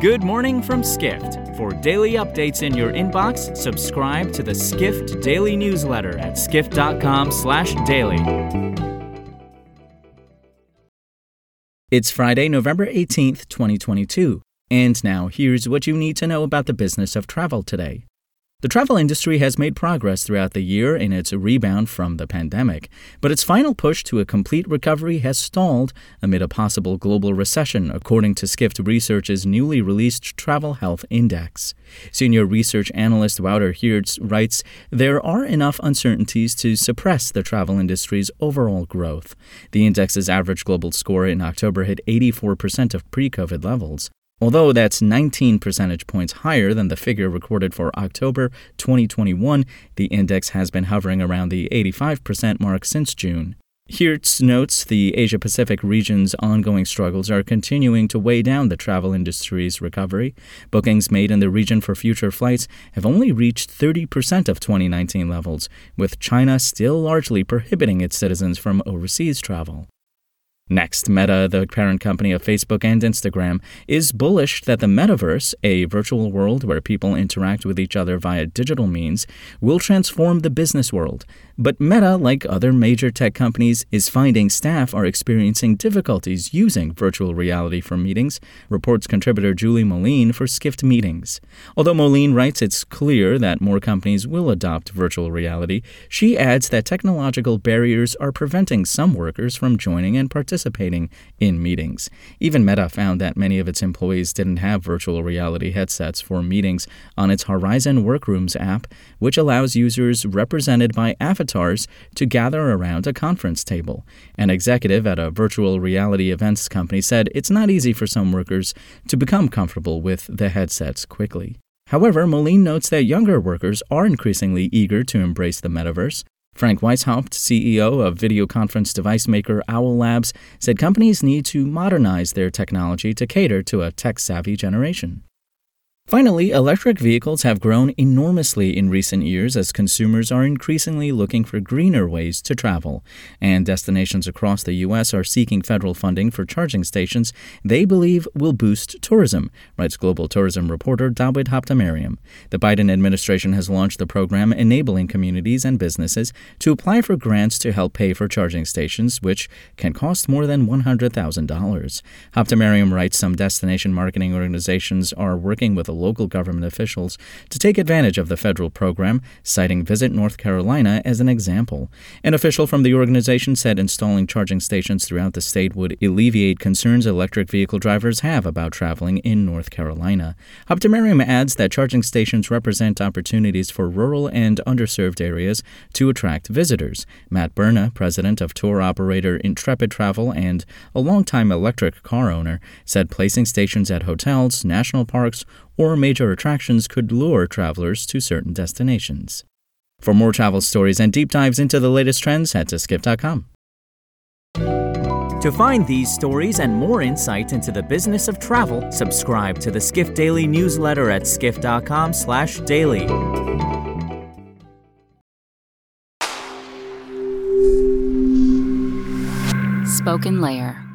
Good morning from Skift. For daily updates in your inbox, subscribe to the Skift Daily newsletter at skift.com/daily. It's Friday, November 18th, 2022. And now here's what you need to know about the business of travel today. The travel industry has made progress throughout the year in its rebound from the pandemic, but its final push to a complete recovery has stalled amid a possible global recession, according to Skift Research's newly released Travel Health Index. Senior research analyst Wouter Geerts writes There are enough uncertainties to suppress the travel industry's overall growth. The index's average global score in October hit 84% of pre COVID levels. Although that's 19 percentage points higher than the figure recorded for October 2021, the index has been hovering around the 85% mark since June. Geerts notes the Asia Pacific region's ongoing struggles are continuing to weigh down the travel industry's recovery. Bookings made in the region for future flights have only reached 30% of 2019 levels, with China still largely prohibiting its citizens from overseas travel. Next, Meta, the parent company of Facebook and Instagram, is bullish that the metaverse, a virtual world where people interact with each other via digital means, will transform the business world. But Meta, like other major tech companies, is finding staff are experiencing difficulties using virtual reality for meetings, reports contributor Julie Moline for Skift Meetings. Although Moline writes it's clear that more companies will adopt virtual reality, she adds that technological barriers are preventing some workers from joining and participating participating in meetings. Even Meta found that many of its employees didn't have virtual reality headsets for meetings on its Horizon Workrooms app, which allows users represented by avatars to gather around a conference table. An executive at a virtual reality events company said it's not easy for some workers to become comfortable with the headsets quickly. However, Moline notes that younger workers are increasingly eager to embrace the metaverse. Frank Weishaupt, CEO of video conference device maker Owl Labs, said companies need to modernize their technology to cater to a tech savvy generation. Finally, electric vehicles have grown enormously in recent years as consumers are increasingly looking for greener ways to travel. And destinations across the U.S. are seeking federal funding for charging stations they believe will boost tourism, writes global tourism reporter Dawit Habtemariam. The Biden administration has launched the program enabling communities and businesses to apply for grants to help pay for charging stations, which can cost more than $100,000. Habtemariam writes some destination marketing organizations are working with local government officials to take advantage of the federal program, citing Visit North Carolina as an example. An official from the organization said installing charging stations throughout the state would alleviate concerns electric vehicle drivers have about traveling in North Carolina. Habtemariam adds that charging stations represent opportunities for rural and underserved areas to attract visitors. Matt Berna, president of tour operator Intrepid Travel and a longtime electric car owner, said placing stations at hotels, national parks, or major attractions could lure travelers to certain destinations. For more travel stories and deep dives into the latest trends, head to skift.com. To find these stories and more insight into the business of travel, subscribe to the Skift Daily newsletter at skift.com/daily. Spoken Layer